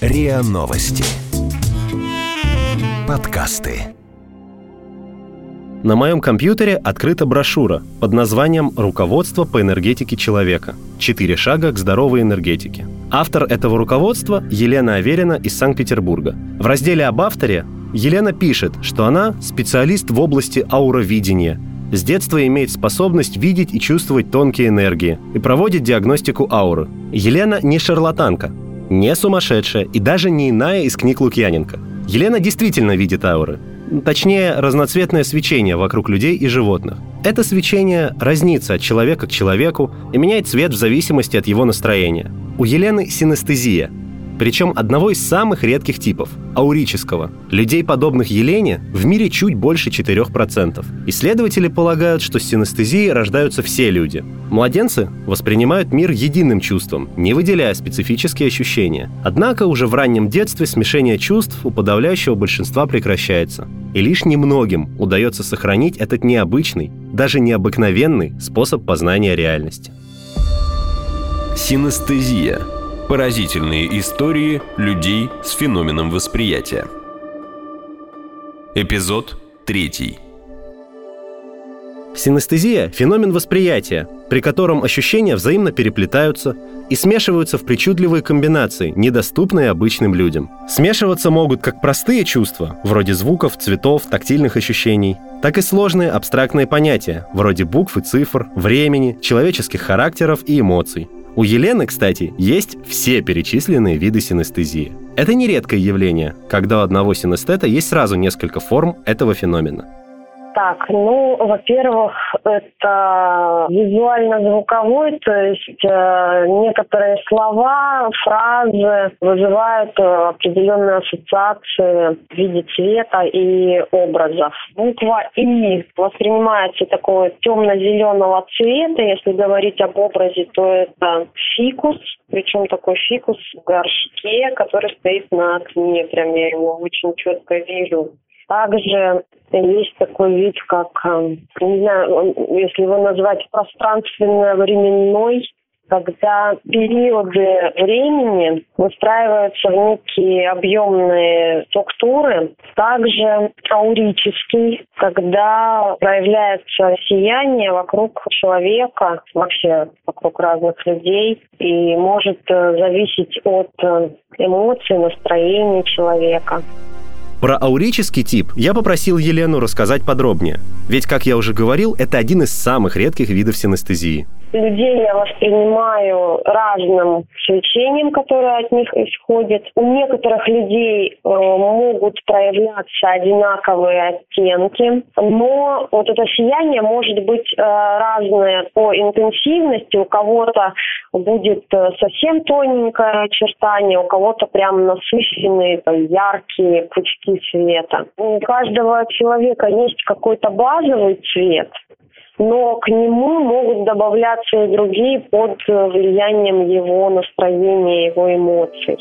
РИА Новости. Подкасты. На моем компьютере открыта брошюра под названием «Руководство по энергетике человека. Четыре шага к здоровой энергетике». Автор этого руководства – Елена Аверина из Санкт-Петербурга. В разделе об авторе Елена пишет, что она специалист в области ауровидения, с детства имеет способность видеть и чувствовать тонкие энергии и проводит диагностику ауры. Елена не шарлатанка, не сумасшедшая и даже не иная из книг Лукьяненко. Елена действительно видит ауры. Точнее, разноцветное свечение вокруг людей и животных. Это свечение разнится от человека к человеку и меняет цвет в зависимости от его настроения. У Елены синестезия – причем одного из самых редких типов – аурического. Людей, подобных Елене, в мире чуть больше 4%. Исследователи полагают, что с синестезией рождаются все люди. Младенцы воспринимают мир единым чувством, не выделяя специфические ощущения. Однако уже в раннем детстве смешение чувств у подавляющего большинства прекращается. И лишь немногим удается сохранить этот необычный, даже необыкновенный способ познания реальности. Синестезия – Поразительные истории людей с феноменом восприятия. Эпизод 3. Синестезия – феномен восприятия, при котором ощущения взаимно переплетаются и смешиваются в причудливые комбинации, недоступные обычным людям. Смешиваться могут как простые чувства, вроде звуков, цветов, тактильных ощущений, так и сложные абстрактные понятия, вроде букв и цифр, времени, человеческих характеров и эмоций. У Елены, кстати, есть все перечисленные виды синестезии. Это не редкое явление, когда у одного синестета есть сразу несколько форм этого феномена. Так, ну, во-первых, это визуально-звуковой, то есть э, некоторые слова, фразы вызывают э, определенные ассоциации в виде цвета и образов. Буква И воспринимается такого темно-зеленого цвета. Если говорить об образе, то это фикус, причем такой фикус в горшке, который стоит на окне. Прям я его очень четко вижу. Также есть такой вид, как, э, не знаю, если его назвать пространственно-временной, когда периоды времени выстраиваются в некие объемные структуры. Также аурический, когда проявляется сияние вокруг человека, вообще вокруг разных людей, и может э, зависеть от э, эмоций, настроения человека. Про аурический тип я попросил Елену рассказать подробнее. Ведь, как я уже говорил, это один из самых редких видов синестезии людей я воспринимаю разным свечением, которое от них исходит. У некоторых людей э, могут проявляться одинаковые оттенки, но вот это сияние может быть э, разное по интенсивности. У кого-то будет э, совсем тоненькое очертание, у кого-то прям насыщенные, яркие пучки света. У каждого человека есть какой-то базовый цвет, но к нему могут добавляться и другие под влиянием его настроения, его эмоций.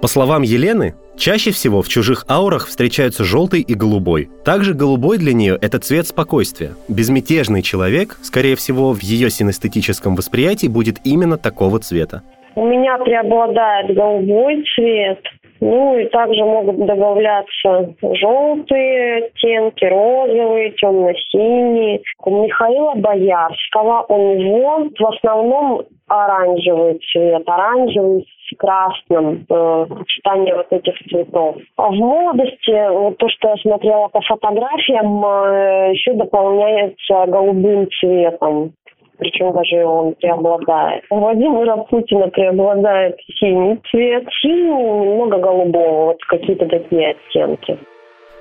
По словам Елены, чаще всего в чужих аурах встречаются желтый и голубой. Также голубой для нее – это цвет спокойствия. Безмятежный человек, скорее всего, в ее синестетическом восприятии будет именно такого цвета. У меня преобладает голубой цвет, ну и также могут добавляться желтые оттенки, розовые, темно-синие. У Михаила Боярского у него в основном оранжевый цвет, оранжевый с красным, э, сочетание вот этих цветов. А в молодости, вот то, что я смотрела по фотографиям, э, еще дополняется голубым цветом причем даже он преобладает. У Владимира Путина преобладает синий цвет, синий, немного голубого, вот какие-то такие оттенки.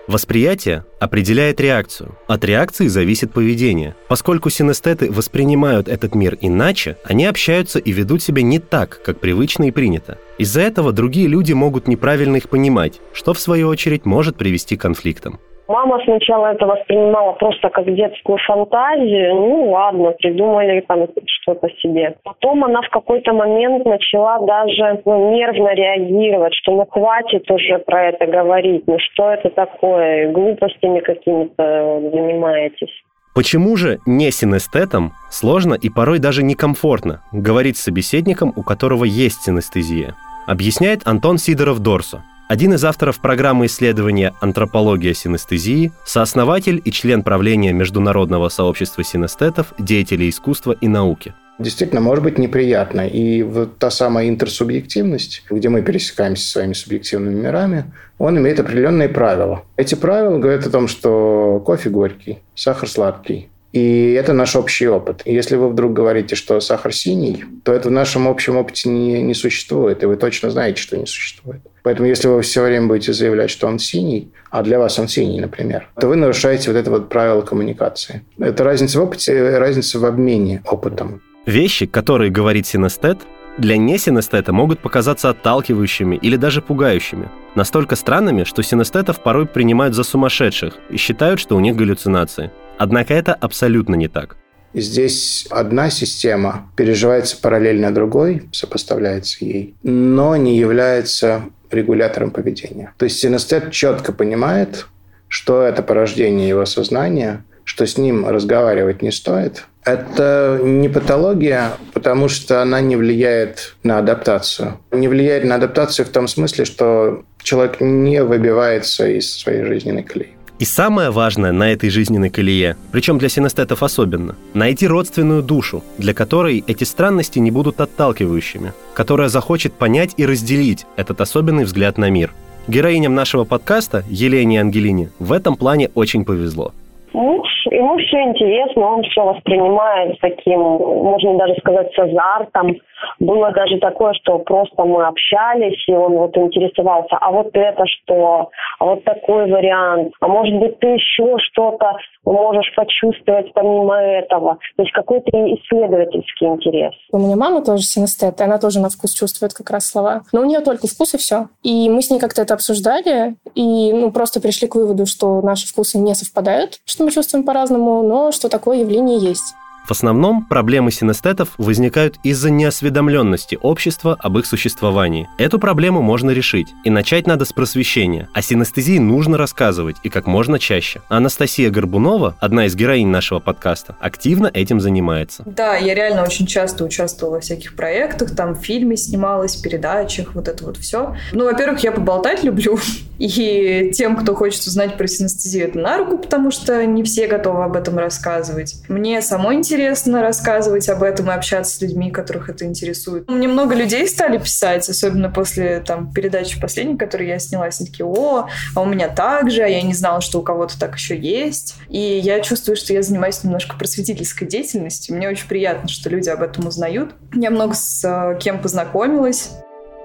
Восприятие определяет реакцию. От реакции зависит поведение. Поскольку синестеты воспринимают этот мир иначе, они общаются и ведут себя не так, как привычно и принято. Из-за этого другие люди могут неправильно их понимать, что в свою очередь может привести к конфликтам. Мама сначала это воспринимала просто как детскую фантазию. Ну ладно, придумали там что-то себе. Потом она в какой-то момент начала даже ну, нервно реагировать, что ну хватит уже про это говорить. Ну что это такое? Глупостями какими-то занимаетесь. Почему же не синестетам сложно и порой даже некомфортно говорить с собеседником, у которого есть синестезия? Объясняет Антон Сидоров-Дорсо, один из авторов программы исследования «Антропология синестезии», сооснователь и член правления Международного сообщества синестетов, деятелей искусства и науки. Действительно, может быть неприятно. И вот та самая интерсубъективность, где мы пересекаемся своими субъективными мирами, он имеет определенные правила. Эти правила говорят о том, что кофе горький, сахар сладкий, и это наш общий опыт. И если вы вдруг говорите, что сахар синий, то это в нашем общем опыте не, не существует, и вы точно знаете, что не существует. Поэтому если вы все время будете заявлять, что он синий, а для вас он синий, например, то вы нарушаете вот это вот правило коммуникации. Это разница в опыте, разница в обмене опытом. Вещи, которые говорит синестет, для несинестета могут показаться отталкивающими или даже пугающими. Настолько странными, что синестетов порой принимают за сумасшедших и считают, что у них галлюцинации. Однако это абсолютно не так. Здесь одна система переживается параллельно другой, сопоставляется ей, но не является регулятором поведения. То есть синестет четко понимает, что это порождение его сознания, что с ним разговаривать не стоит. Это не патология, потому что она не влияет на адаптацию. Не влияет на адаптацию в том смысле, что человек не выбивается из своей жизненной колеи. И самое важное на этой жизненной колее, причем для синестетов особенно, найти родственную душу, для которой эти странности не будут отталкивающими, которая захочет понять и разделить этот особенный взгляд на мир. Героиням нашего подкаста, Елене и Ангелине, в этом плане очень повезло – Муж, ему все интересно, он все воспринимает таким, можно даже сказать, с азартом. Было даже такое, что просто мы общались, и он вот интересовался, а вот это что, а вот такой вариант, а может быть ты еще что-то можешь почувствовать помимо этого. То есть какой-то исследовательский интерес. У меня мама тоже синестет, и она тоже на вкус чувствует как раз слова. Но у нее только вкус и все. И мы с ней как-то это обсуждали, и ну, просто пришли к выводу, что наши вкусы не совпадают, что мы чувствуем по-разному, но что такое явление есть. В основном проблемы синестетов возникают из-за неосведомленности общества об их существовании. Эту проблему можно решить, и начать надо с просвещения. О синестезии нужно рассказывать, и как можно чаще. Анастасия Горбунова, одна из героинь нашего подкаста, активно этим занимается. Да, я реально очень часто участвовала во всяких проектах, там в фильме снималась, передачах, вот это вот все. Ну, во-первых, я поболтать люблю, и тем, кто хочет узнать про синестезию, это на руку, потому что не все готовы об этом рассказывать. Мне самой интересно интересно рассказывать об этом и общаться с людьми, которых это интересует. Мне много людей стали писать, особенно после там, передачи последней, которую я снялась, они такие, о, а у меня так же, а я не знала, что у кого-то так еще есть. И я чувствую, что я занимаюсь немножко просветительской деятельностью. Мне очень приятно, что люди об этом узнают. Я много с э, кем познакомилась.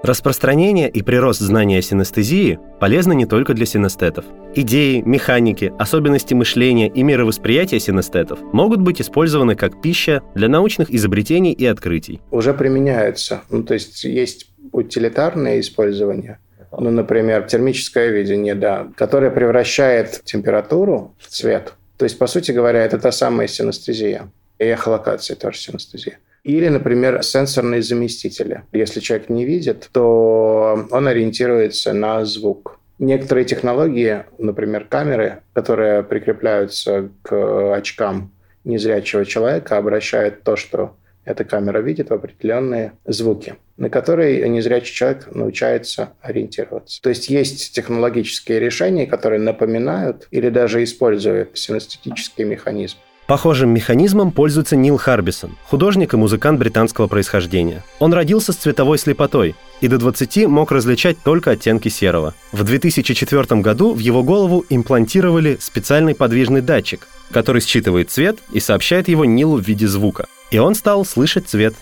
Распространение и прирост знания о синестезии полезны не только для синестетов. Идеи, механики, особенности мышления и мировосприятия синестетов могут быть использованы как пища для научных изобретений и открытий. Уже применяются. Ну, то есть есть утилитарное использование, ну, например, термическое видение, да, которое превращает температуру в цвет. То есть, по сути говоря, это та самая синестезия. И эхолокация тоже синестезия. Или, например, сенсорные заместители. Если человек не видит, то он ориентируется на звук. Некоторые технологии, например, камеры, которые прикрепляются к очкам незрячего человека, обращают то, что эта камера видит, в определенные звуки, на которые незрячий человек научается ориентироваться. То есть есть технологические решения, которые напоминают или даже используют синестетический механизм. Похожим механизмом пользуется Нил Харбисон, художник и музыкант британского происхождения. Он родился с цветовой слепотой и до 20 мог различать только оттенки серого. В 2004 году в его голову имплантировали специальный подвижный датчик, который считывает цвет и сообщает его Нилу в виде звука. И он стал слышать цвет.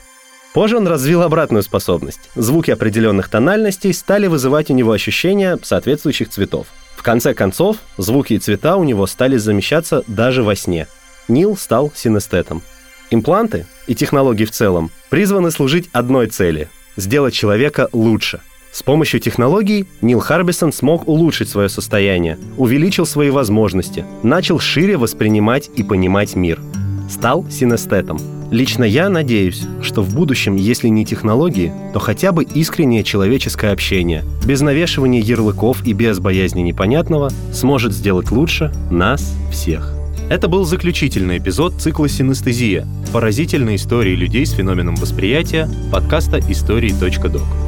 Позже он развил обратную способность. Звуки определенных тональностей стали вызывать у него ощущения соответствующих цветов. В конце концов, звуки и цвета у него стали замещаться даже во сне – Нил стал синестетом. Импланты и технологии в целом призваны служить одной цели – сделать человека лучше. С помощью технологий Нил Харбисон смог улучшить свое состояние, увеличил свои возможности, начал шире воспринимать и понимать мир. Стал синестетом. Лично я надеюсь, что в будущем, если не технологии, то хотя бы искреннее человеческое общение, без навешивания ярлыков и без боязни непонятного, сможет сделать лучше нас всех. Это был заключительный эпизод цикла «Синестезия» — поразительные истории людей с феноменом восприятия подкаста «Истории.док».